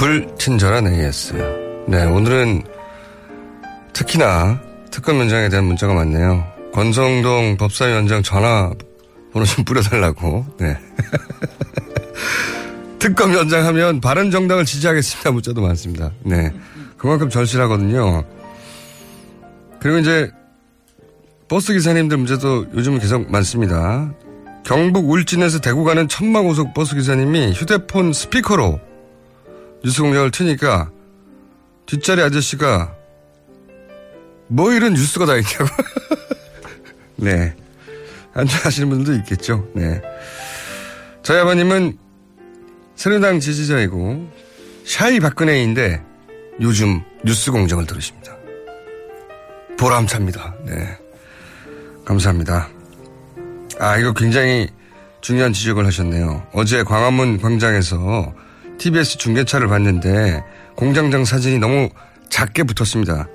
S7: 불친절한 AS. 네, 오늘은 특히나 특검 연장에 대한 문자가 많네요. 권성동 법사위원장 전화 번호 좀 뿌려달라고. 네. *laughs* 특검 연장하면 바른 정당을 지지하겠습니다. 문자도 많습니다. 네. 그만큼 절실하거든요. 그리고 이제 버스 기사님들 문자도 요즘은 계속 많습니다. 경북 울진에서 대구 가는 천마고속 버스 기사님이 휴대폰 스피커로 뉴스 공장을 트니까 뒷자리 아저씨가 뭐 이런 뉴스가 다 있냐고. *laughs* 네. 안좋아하시는 분들도 있겠죠. 네. 저희 아버님은 새누리당 지지자이고 샤이 박근혜인데 요즘 뉴스 공장을 들으십니다. 보람찹니다. 네. 감사합니다. 아, 이거 굉장히 중요한 지적을 하셨네요. 어제 광화문 광장에서 TBS 중계차를 봤는데 공장장 사진이 너무 작게 붙었습니다.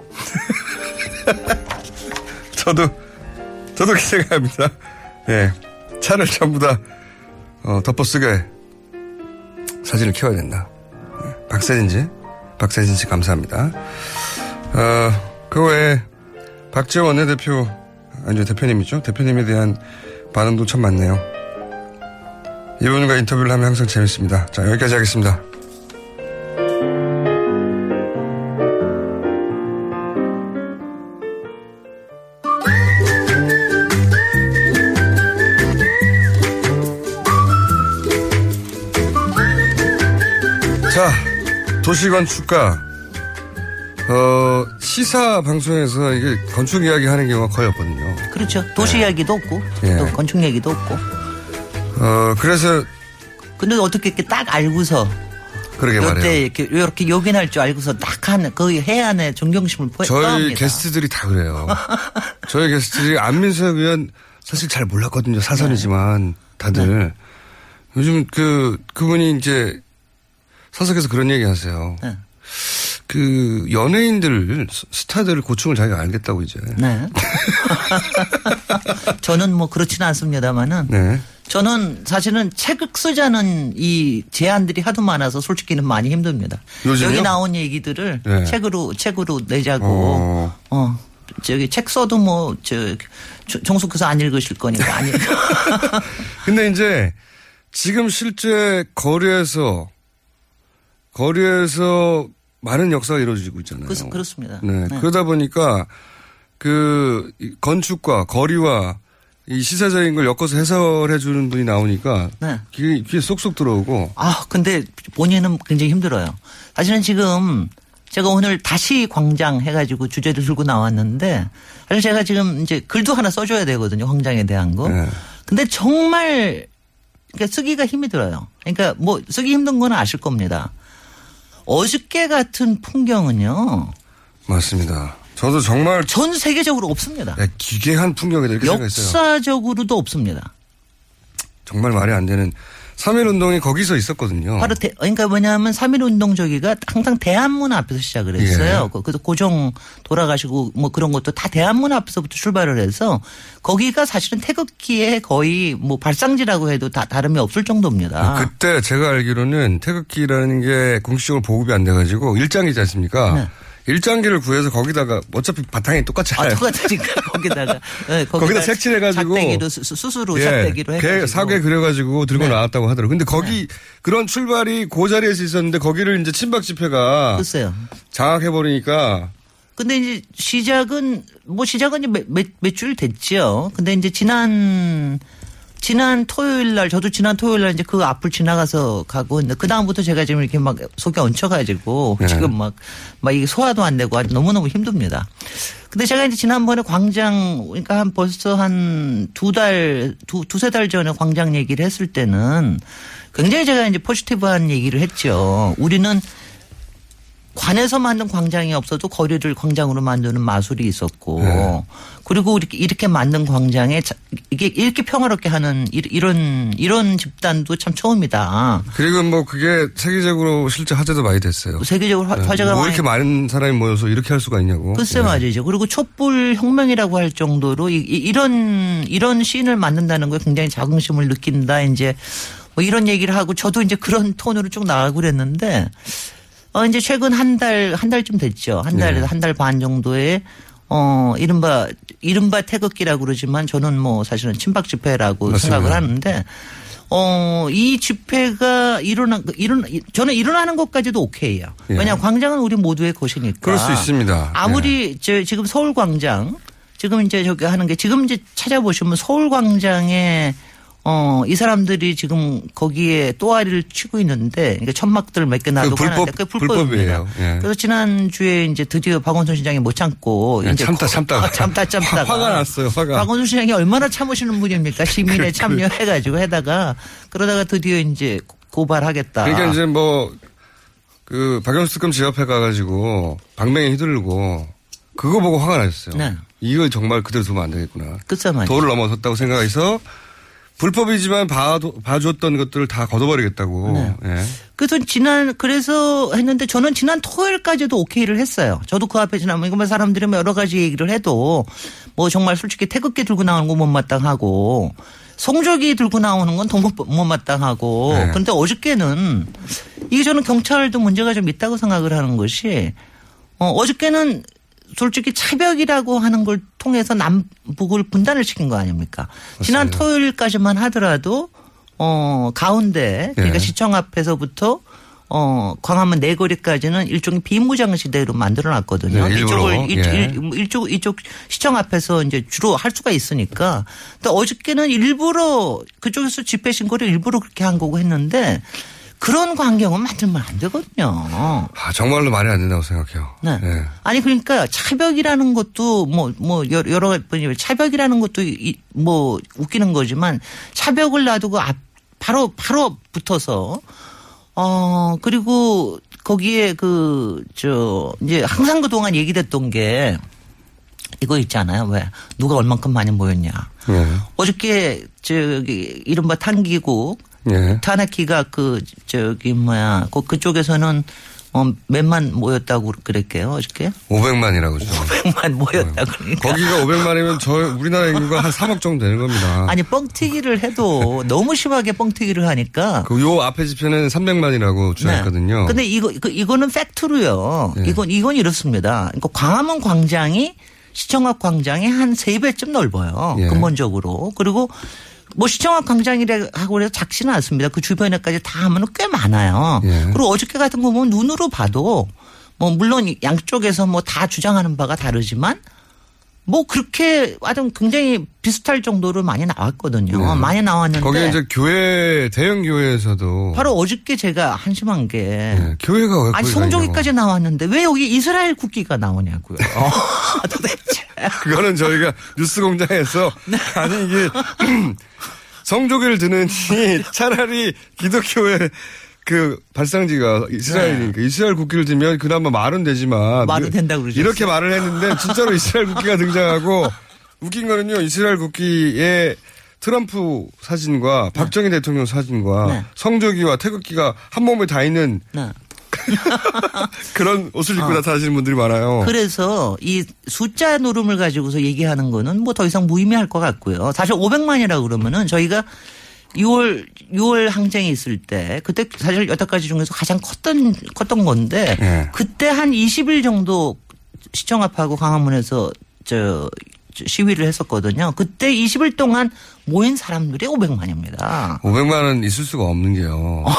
S7: *laughs* 저도 저도 그 생각합니다. 예, 차를 전부 다 어, 덮어쓰게 사진을 키워야 된다. 예, 박세진 씨, 박세진 씨 감사합니다. 어, 그 외에 박지원 원내대표 아니죠 대표님이죠. 대표님에 대한 반응도 참 많네요. 이분과 인터뷰를 하면 항상 재밌습니다. 자, 여기까지 하겠습니다. 자, 도시건축가, 어, 시사 방송에서 이게 건축 이야기 하는 경우가 거의 없거든요.
S10: 그렇죠. 도시 이야기도 없고
S7: 예.
S10: 또 건축 얘기도 없고.
S7: 어, 그래서
S10: 근데 어떻게 이렇게 딱 알고서
S7: 그러게
S10: 요때
S7: 말해요.
S10: 이렇게 이렇게 요긴할 줄 알고서 딱한 거의 해안에 존경심을 포-
S7: 저희
S10: 표합니다.
S7: 게스트들이 다 그래요. *laughs* 저희 게스트들이 안민석 의원 사실 잘 몰랐거든요. 사선이지만 다들 요즘 그 그분이 이제 사석에서 그런 얘기 하세요.
S10: 네.
S7: 그 연예인들 스- 스타들 고충을 자기가 알겠다고 이제.
S10: 네. *laughs* 저는 뭐 그렇지는 않습니다만은
S7: 네.
S10: 저는 사실은 책 쓰자는 이 제안들이 하도 많아서 솔직히는 많이 힘듭니다.
S7: 요즘요?
S10: 여기 나온 얘기들을
S7: 네.
S10: 책으로 책으로 내자고
S7: 어.
S10: 어. 저기 책 써도 뭐 저 정숙해서 안 읽으실 거니까 안 읽. *laughs*
S7: 근데 이제 지금 실제 거리에서 거리에서 많은 역사가 이루어지고 있잖아요.
S10: 그렇- 그렇습니다.
S7: 네.
S10: 네.
S7: 그러다 보니까 그이 건축과 거리와 이 시사적인 걸 엮어서 해설해 주는 분이 나오니까
S10: 네.
S7: 귀에, 귀에 쏙쏙 들어오고
S10: 아, 근데 본인은 굉장히 힘들어요. 사실은 지금 제가 오늘 다시 광장 해가지고 주제를 들고 나왔는데 사실 제가 지금 이제 글도 하나 써줘야 되거든요. 광장에 대한 거.
S7: 네.
S10: 근데 정말 그러니까 쓰기가 힘이 들어요. 그러니까 뭐 쓰기 힘든 거는 아실 겁니다. 어저께 같은 풍경은요.
S7: 맞습니다. 저도 정말
S10: 전 세계적으로 없습니다.
S7: 네, 기괴한 풍경이다 이렇게 생각했어요.
S10: 역사적으로도 없습니다.
S7: 정말 말이 안 되는 3.1 운동이 거기서 있었거든요.
S10: 바로 대, 그러니까 뭐냐면 3.1 운동 저기가 항상 대한문 앞에서 시작을 했어요.
S7: 예.
S10: 그래서 고종 돌아가시고 뭐 그런 것도 다 대한문 앞에서부터 출발을 해서 거기가 사실은 태극기에 거의 뭐 발상지라고 해도 다 다름이 없을 정도입니다.
S7: 그때 제가 알기로는 태극기라는 게 공식적으로 보급이 안 돼가지고 일장기지 않습니까?
S10: 네.
S7: 일장기를 구해서 거기다가 어차피 바탕이 똑같잖아요.
S10: 아, 똑같으니까 *laughs* 거기다가 네,
S7: 거기다 색칠해가지고
S10: 수- 수수로
S7: 예, 개
S10: 해가지고
S7: 사괴 그려가지고 들고
S10: 네.
S7: 나왔다고 하더라고 요. 근데 거기 그런 출발이 그 자리에서 있었는데 거기를 이제 친박 집회가
S10: 글쎄요.
S7: 장악해버리니까
S10: 근데 이제 시작은 뭐 시작은 이제 몇몇줄 됐죠. 근데 이제 지난 지난 토요일 날 저도 지난 토요일 날 이제 그 앞을 지나가서 가고 있는데 그 다음부터 제가 지금 이렇게 막 속이 얹혀가지고
S7: 네.
S10: 지금 막 막 이게 소화도 안 되고 아주 너무 너무 힘듭니다. 근데 제가 이제 지난번에 광장 그러니까 한 벌써 한 두 달 두 두세 달 전에 광장 얘기를 했을 때는 굉장히 제가 이제 포지티브한 얘기를 했죠. 우리는 관에서 만든 광장이 없어도 거리를 광장으로 만드는 마술이 있었고
S7: 네.
S10: 그리고 이렇게, 이렇게 만든 광장에 자- 이게 이렇게 평화롭게 하는 이- 이런 이런 집단도 참 처음이다.
S7: 그리고 뭐 그게 세계적으로 실제 화제도 많이 됐어요.
S10: 세계적으로 화-
S7: 네.
S10: 화제가
S7: 뭐
S10: 많이
S7: 이렇게 많은 사람이 모여서 이렇게 할 수가 있냐고.
S10: 글쎄
S7: 네.
S10: 말이죠. 그리고 촛불 혁명이라고 할 정도로 이, 이- 이런 이런 씬을 만든다는 거에 굉장히 자긍심을 느낀다. 이제 뭐 이런 얘기를 하고 저도 이제 그런 톤으로 쭉 나가고 그랬는데 어 이제 최근 한 달 한 달쯤 됐죠. 한달
S7: 네.
S10: 한달 반 정도에 어 이른바 이른바 태극기라고 그러지만 저는 뭐 사실은 친박 집회라고
S7: 맞습니다.
S10: 생각을 하는데 어, 이 집회가 일어나, 일어나, 저는 일어나는 것까지도 오케이요.
S7: 예.
S10: 왜냐 광장은 우리 모두의 곳이니까.
S7: 그럴 수 있습니다.
S10: 아무리 저 지금 서울 광장 지금 이제 저기 하는 게 지금 이제 찾아보시면 서울 광장에 어, 이 사람들이 지금 거기에 또아리를 치고 있는데, 그러니까 천막들 몇 개 놔두고
S7: 불법-
S10: 하는데 그게 불법입니다.
S7: 예.
S10: 그래서 지난주에 이제 드디어 박원순 시장이 못 참고
S7: 예,
S10: 이제
S7: 참다, 참다가.
S10: 참다 *laughs* 참다가
S7: 화가 났어요, 화가.
S10: 박원순 시장이 얼마나 참으시는 분입니까? 시민의
S7: 그-
S10: 참여해 가지고 해다가 그러다가 드디어 이제 고발하겠다.
S7: 그러니까 이제 뭐, 그, 박영수 특검 집 앞에 가가지고, 방맹이 휘두르고, 그거 보고 화가 나셨어요.
S10: 네.
S7: 이거 정말 그대로 두면 안 되겠구나.
S10: 말이죠.
S7: 도를 넘어섰다고 생각해서, 불법이지만 봐, 봐줬던 것들을 다 걷어버리겠다고.
S10: 네.
S7: 예.
S10: 그래서 지난 그래서 했는데 저는 지난 토요일까지도 오케이를 했어요. 저도 그 앞에 지나면 이거 뭐 사람들이 뭐 여러 가지 얘기를 해도 뭐 정말 솔직히 태극기 들고 나오는 거 못마땅하고 송조기 들고 나오는 건더 못마땅하고
S7: 네.
S10: 그런데 어저께는 이게 저는 경찰도 문제가 좀 있다고 생각을 하는 것이 어, 어저께는 솔직히 차벽이라고 하는 걸 통해서 남북을 분단을 시킨 거 아닙니까? 지난 토요일까지만 하더라도 어 가운데 그러니까
S7: 예.
S10: 시청 앞에서부터 어 광화문 내거리까지는 일종의 비무장 시대로 만들어 놨거든요.
S7: 네.
S10: 이쪽을 이-
S7: 예.
S10: 일- 이쪽 이쪽 시청 앞에서 이제 주로 할 수가 있으니까. 근데 어저께는 일부러 그쪽에서 집회 신고를 일부러 그렇게 한 거고 했는데 그런 광경은 만들면 안 되거든요.
S7: 아, 정말로 말이 안 된다고 생각해요.
S10: 네.
S7: 예.
S10: 아니 그러니까 차벽이라는 것도 뭐 뭐 여러 분이 차벽이라는 것도 이- 뭐 웃기는 거지만 차벽을 놔두고 앞 바로 바로 붙어서 어 그리고 거기에 그 저 이제 항상 그동안 얘기됐던 게 이거 있잖아요. 왜 누가 얼만큼 많이 모였냐.
S7: 예.
S10: 어저께 저기 이른바 탄기국
S7: 예.
S10: 탄핵기가 그 저기 뭐야 그 그쪽에서는 어 몇만 모였다고 그랬게요 어저께
S7: 500만이라고 죠
S10: 500만 모였다 그러니까
S7: 거기가 500만이면 저 우리나라 인구가 한 3억 정도 되는 겁니다.
S10: 아니 뻥튀기를 해도 너무 심하게 뻥튀기를 하니까
S7: 그 요 앞에 집회는 300만이라고 주장했거든요.
S10: 네. 근데 이거 그, 이거는 팩트로요.
S7: 네.
S10: 이건 이건 이렇습니다. 그러니까 광화문 광장이 시청 앞 광장이 한세 배쯤 넓어요.
S7: 예.
S10: 근본적으로. 그리고 뭐 시청 앞 광장이라 하고 해서 작지는 않습니다. 그 주변에까지 다 하면 꽤 많아요.
S7: 예.
S10: 그리고 어저께 같은 거 보면 눈으로 봐도 뭐 물론 양쪽에서 뭐 다 주장하는 바가 다르지만 뭐 그렇게 아주 굉장히 비슷할 정도로 많이 나왔거든요.
S7: 네.
S10: 많이 나왔는데
S7: 거기 이제 교회 대형 교회에서도
S10: 바로 어저께 제가 한심한 게
S7: 예, 교회가 왜
S10: 아니 송조기까지 나왔는데 왜 여기 이스라엘 국기가 나오냐고요. 어, *laughs* 도대체.
S7: 그거는 저희가 뉴스공장에서 *laughs*
S10: 네.
S7: 아니 이게 *clears throat* 성조기를 드느니 차라리 기독교회 그 발상지가 이스라엘이니까 이스라엘 국기를 들면 그나마 말은 되지만
S10: 말은 된다고 그러죠.
S7: 이렇게 말을 했는데 진짜로 이스라엘 국기가 등장하고 *laughs* 웃긴 거는요 이스라엘 국기에 트럼프 사진과 박정희 대통령 사진과
S10: 네.
S7: 성조기와 태극기가 한 몸에 다 있는
S10: 네. *laughs*
S7: 그런 옷을 입고
S10: 어.
S7: 나타나시는 분들이 많아요.
S10: 그래서 이 숫자 노름을 가지고서 얘기하는 거는 뭐 더 이상 무의미할 것 같고요. 사실 500만이라고 그러면은 저희가 6월 6월 항쟁이 있을 때 그때 사실 여태까지 중에서 가장 컸던 컸던 건데
S7: 예.
S10: 그때 한 20일 정도 시청 앞하고 광화문에서 저, 저 시위를 했었거든요. 그때 20일 동안 모인 사람들이 500만입니다.
S7: 500만은 있을 수가 없는 게요.
S10: 어,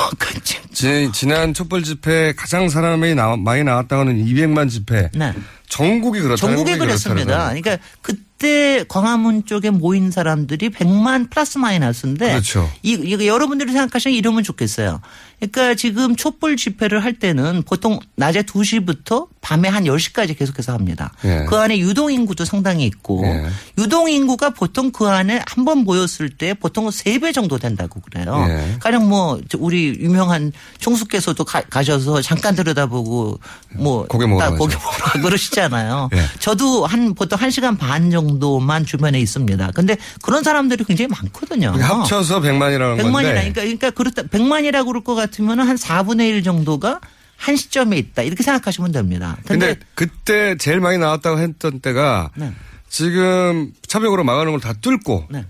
S7: 지, 지난 촛불 집회 가장 사람이 나, 많이 나왔다고는 200만 집회.
S10: 네.
S7: 전국이 그렇다.
S10: 그랬습니다.
S7: 그렇다는
S10: 그러니까 그때 광화문 쪽에 모인 사람들이 100만 플러스 마이너스인데
S7: 그렇죠.
S10: 이, 이거 여러분들이 생각하시면 이러면 좋겠어요. 그러니까 지금 촛불 집회를 할 때는 보통 낮에 2시부터 밤에 한 10시까지 계속해서 합니다.
S7: 예.
S10: 그 안에 유동 인구도 상당히 있고
S7: 예.
S10: 유동 인구가 보통 그 안에 한 번 모 였을 때 보통 3배 정도 된다고 그래요.
S7: 예.
S10: 가령 뭐 우리 유명한 총수께서도 가, 가셔서 잠깐 들여다보고 뭐
S7: 가죠.
S10: 고기 먹으러 그러시잖아요. *laughs*
S7: 예.
S10: 저도 한 보통 한 시간 반 정도만 주변에 있습니다. 근데 그런 사람들이 굉장히 많거든요.
S7: 그게 합쳐서 100만이라는
S10: 100만이라
S7: 건데.
S10: 그러니까 그러니까 그렇다 100만이라고 그럴 것 같으면 한 4분의 1 정도가 한 시점에 있다. 이렇게 생각하시면 됩니다.
S7: 근데,
S10: 근데,
S7: 그때 제일 많이 나왔다고 했던 때가
S10: 네.
S7: 지금 차벽으로 막아놓은 걸 다 뚫고
S10: 네.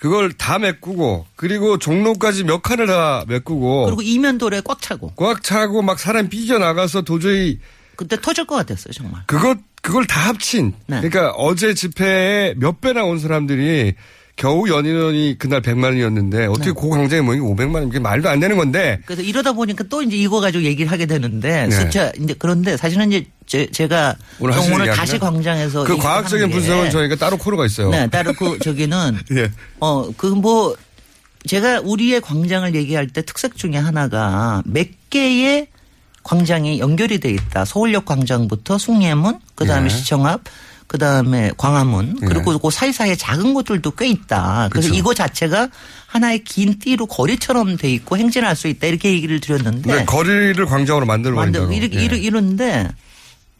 S7: 그걸 다 메꾸고 그리고 종로까지 몇 칸을 다 메꾸고
S10: 그리고 이면도로에 꽉 차고
S7: 꽉 차고 막 사람 삐져 나가서 도저히
S10: 그때 터질 것 같았어요, 정말.
S7: 그것 그걸 다 합친
S10: 네.
S7: 그러니까 어제 집회에 몇 배나 온 사람들이 겨우 연인원이 그날 100만이었는데 어떻게
S10: 네.
S7: 그 광장에 모인 게 500만 이게 말도 안 되는 건데
S10: 그래서 이러다 보니까 또 이제 이거 가지고 얘기를 하게 되는데
S7: 네.
S10: 숫자 이제 그런데 사실은 이제 제, 가
S7: 오늘
S10: 오늘 다시 광장에서
S7: 그 과학적인 분석은 저희가 따로 코너가 있어요.
S10: 네, 따로 그 저기는 *laughs*
S7: 예.
S10: 어그뭐 제가 우리의 광장을 얘기할 때 특색 중에 하나가 몇 개의 광장이 연결이 돼 있다. 서울역 광장부터 숭례문, 그 다음에
S7: 예.
S10: 시청 앞, 그 다음에 광화문,
S7: 예.
S10: 그리고 그 사이사이에 작은 곳들도 꽤 있다. 그래서
S7: 그렇죠.
S10: 이거 자체가 하나의 긴 띠로 거리처럼 돼 있고 행진할 수 있다. 이렇게 얘기를 드렸는데.
S7: 근데 거리를 광장으로 만들어
S10: 만들. 이렇게
S7: 예.
S10: 이러, 이런데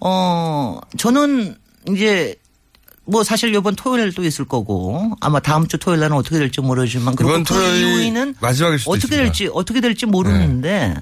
S10: 어 저는 이제 뭐 사실 이번 토요일도 있을 거고 아마 다음 주 토요일 날은 어떻게 될지 모르지만 그리고 그
S7: 토요일이
S10: 이후에는
S7: 마지막일 수도
S10: 어떻게
S7: 있습니다.
S10: 될지 어떻게 될지 모르는데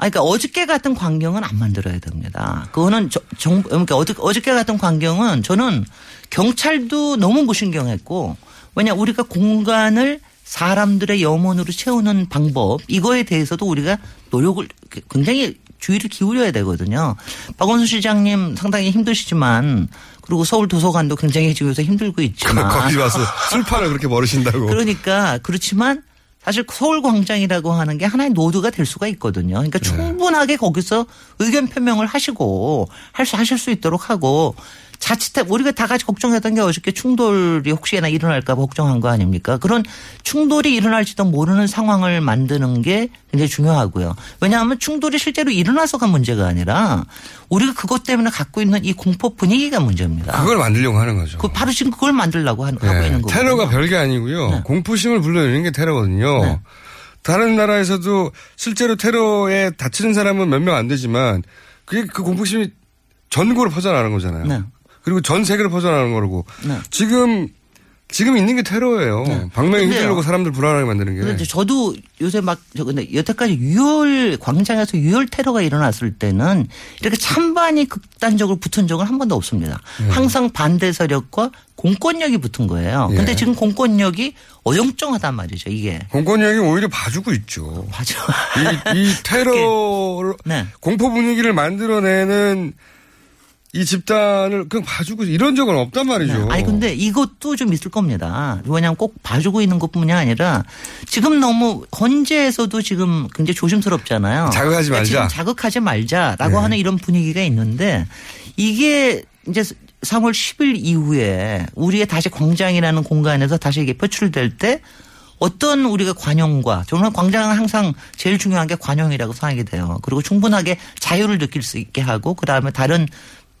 S10: 아 그러니까 어저께 같은 광경은 안 만들어야 됩니다. 그거는 저- 정 그러니까 어저, 어저께 같은 광경은 저는 경찰도 너무 무신경했고 왜냐 우리가 공간을 사람들의 염원으로 채우는 방법 이거에 대해서도 우리가 노력을 굉장히 주의를 기울여야 되거든요. 박원순 시장님 상당히 힘드시지만 그리고 서울 도서관도 굉장히 지금 요새 힘들고 있지만 *laughs*
S7: 거기 와서 술판을 그렇게 벌이신다고.
S10: 그러니까 그렇지만 사실 서울 광장이라고 하는 게 하나의 노드가 될 수가 있거든요. 그러니까 충분하게 거기서 의견 표명을 하시고 할 수 하실 수 있도록 하고 자칫해 우리가 다 같이 걱정했던 게 어저께 충돌이 혹시나 일어날까 봐 걱정한 거 아닙니까? 그런 충돌이 일어날지도 모르는 상황을 만드는 게 굉장히 중요하고요. 왜냐하면 충돌이 실제로 일어나서가 문제가 아니라 우리가 그것 때문에 갖고 있는 이 공포 분위기가 문제입니다.
S7: 그걸 만들려고 하는 거죠.
S10: 그 바로 지금 그걸 만들려고 하는- 하고
S7: 예,
S10: 있는 거고.
S7: 테러가 별게 아니고요. 공포심을 불러일으키는 게 테러거든요.
S10: 네.
S7: 다른 나라에서도 실제로 테러에 다치는 사람은 몇 명 안 되지만 그게 그 공포심이 전국으로 퍼져나가는 거잖아요.
S10: 네.
S7: 그리고 전 세계로 퍼져나가는 거고
S10: 네.
S7: 지금 지금 있는 게 테러예요. 방명이
S10: 근데요.
S7: 휘둘르고 사람들 불안하게 만드는 게.
S10: 근데 이제 저도 요새 막, 저 근데 여태까지 유혈, 광장에서 유혈 테러가 일어났을 때는 이렇게 찬반이 극단적으로 붙은 적은 한 번도 없습니다. 항상 반대 세력과 공권력이 붙은 거예요. 근데
S7: 예.
S10: 지금 공권력이 어영쩡하단 말이죠, 이게.
S7: 공권력이 오히려 봐주고 있죠.
S10: 맞아.
S7: 이, 이 *laughs* 테러
S10: 네.
S7: 공포 분위기를 만들어내는 이 집단을 그냥 봐주고 이런 적은 없단 말이죠.
S10: 아니 근데 이것도 좀 있을 겁니다. 왜냐하면 꼭 봐주고 있는 것뿐만이 아니라 지금 너무 헌재에서도 지금 굉장히 조심스럽잖아요.
S7: 자극하지
S10: 그러니까 지금
S7: 말자.
S10: 자극하지 말자라고
S7: 네.
S10: 하는 이런 분위기가 있는데 이게 이제 3월 10일 이후에 우리의 다시 광장이라는 공간에서 다시 이게 표출될 때 어떤 우리가 관용과 저는 광장은 항상 제일 중요한 게 관용이라고 생각이 돼요. 그리고 충분하게 자유를 느낄 수 있게 하고 그다음에 다른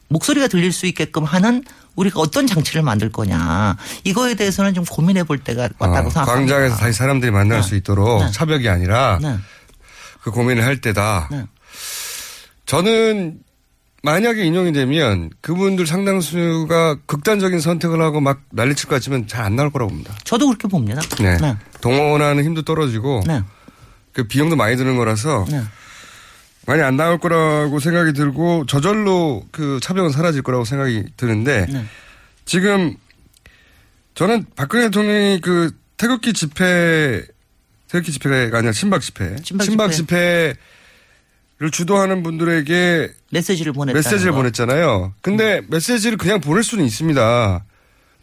S10: 목소리가 들릴 수 있게끔 하는 우리가 어떤 장치를 만들 거냐 이거에 대해서는 좀 고민해 볼 때가 왔다고
S7: 어,
S10: 생각합니다.
S7: 광장에서 다시 사람들이 만날
S10: 네.
S7: 수 있도록
S10: 네.
S7: 차벽이 아니라
S10: 네.
S7: 그 고민을 할 때다.
S10: 네.
S7: 저는 만약에 인용이 되면 그분들 상당수가 극단적인 선택을 하고 막 난리칠 것 같지만 잘 안 나올 거라고 봅니다.
S10: 저도 그렇게 봅니다.
S7: 네.
S10: 네.
S7: 동원하는 힘도 떨어지고
S10: 네.
S7: 그 비용도 많이 드는 거라서
S10: 네.
S7: 많이 안 나올 거라고 생각이 들고 저절로 그 차벽은 사라질 거라고 생각이 드는데
S10: 네.
S7: 지금 저는 박근혜 대통령이 그 태극기 집회 태극기 집회가 아니라 친박 집회
S10: 친박 집회.
S7: 를 주도하는 분들에게
S10: 메시지를 보냈다는
S7: 메시지를
S10: 거.
S7: 보냈잖아요. 근데 메시지를 그냥 보낼 수는 있습니다.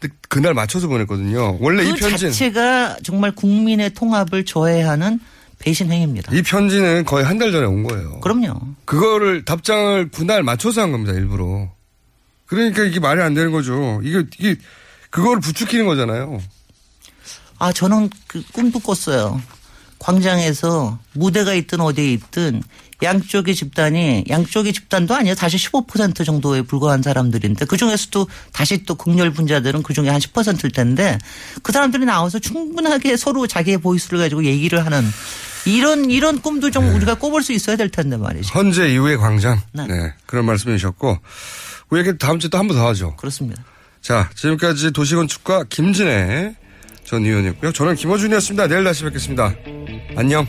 S7: 근데 그날 맞춰서 보냈거든요. 원래
S10: 이그
S7: 편지는
S10: 자체가 정말 국민의 통합을 조해하는 배신 행위입니다.
S7: 이 편지는 거의 한 달 전에 온 거예요.
S10: 그럼요.
S7: 그거를 답장을 그날 맞춰서 한 겁니다, 일부러. 그러니까 이게 말이 안 되는 거죠. 이게, 이게, 그거를 부추기는 거잖아요.
S10: 아, 저는 그 꿈도 꿨어요. 광장에서 무대가 있든 어디에 있든 양쪽의 집단이 양쪽의 집단도 아니에요. 다시 15% 정도에 불과한 사람들인데 그 중에서도 다시 또 극렬 분자들은 그 중에 한 10%일 텐데 그 사람들이 나와서 충분하게 서로 자기의 보이스를 가지고 얘기를 하는 이런 이런 꿈도 좀 우리가 꿔볼 수 있어야 될 텐데 말이죠.
S7: 헌재 이후의 광장.
S10: 네.
S7: 네. 그런 말씀 해주셨고. 그 얘기 다음 주에 또 한 번 더 하죠.
S10: 그렇습니다.
S7: 자, 지금까지 도시건축가 김진애 전 의원이었고요. 저는 김호준이었습니다. 내일 다시 뵙겠습니다. 안녕.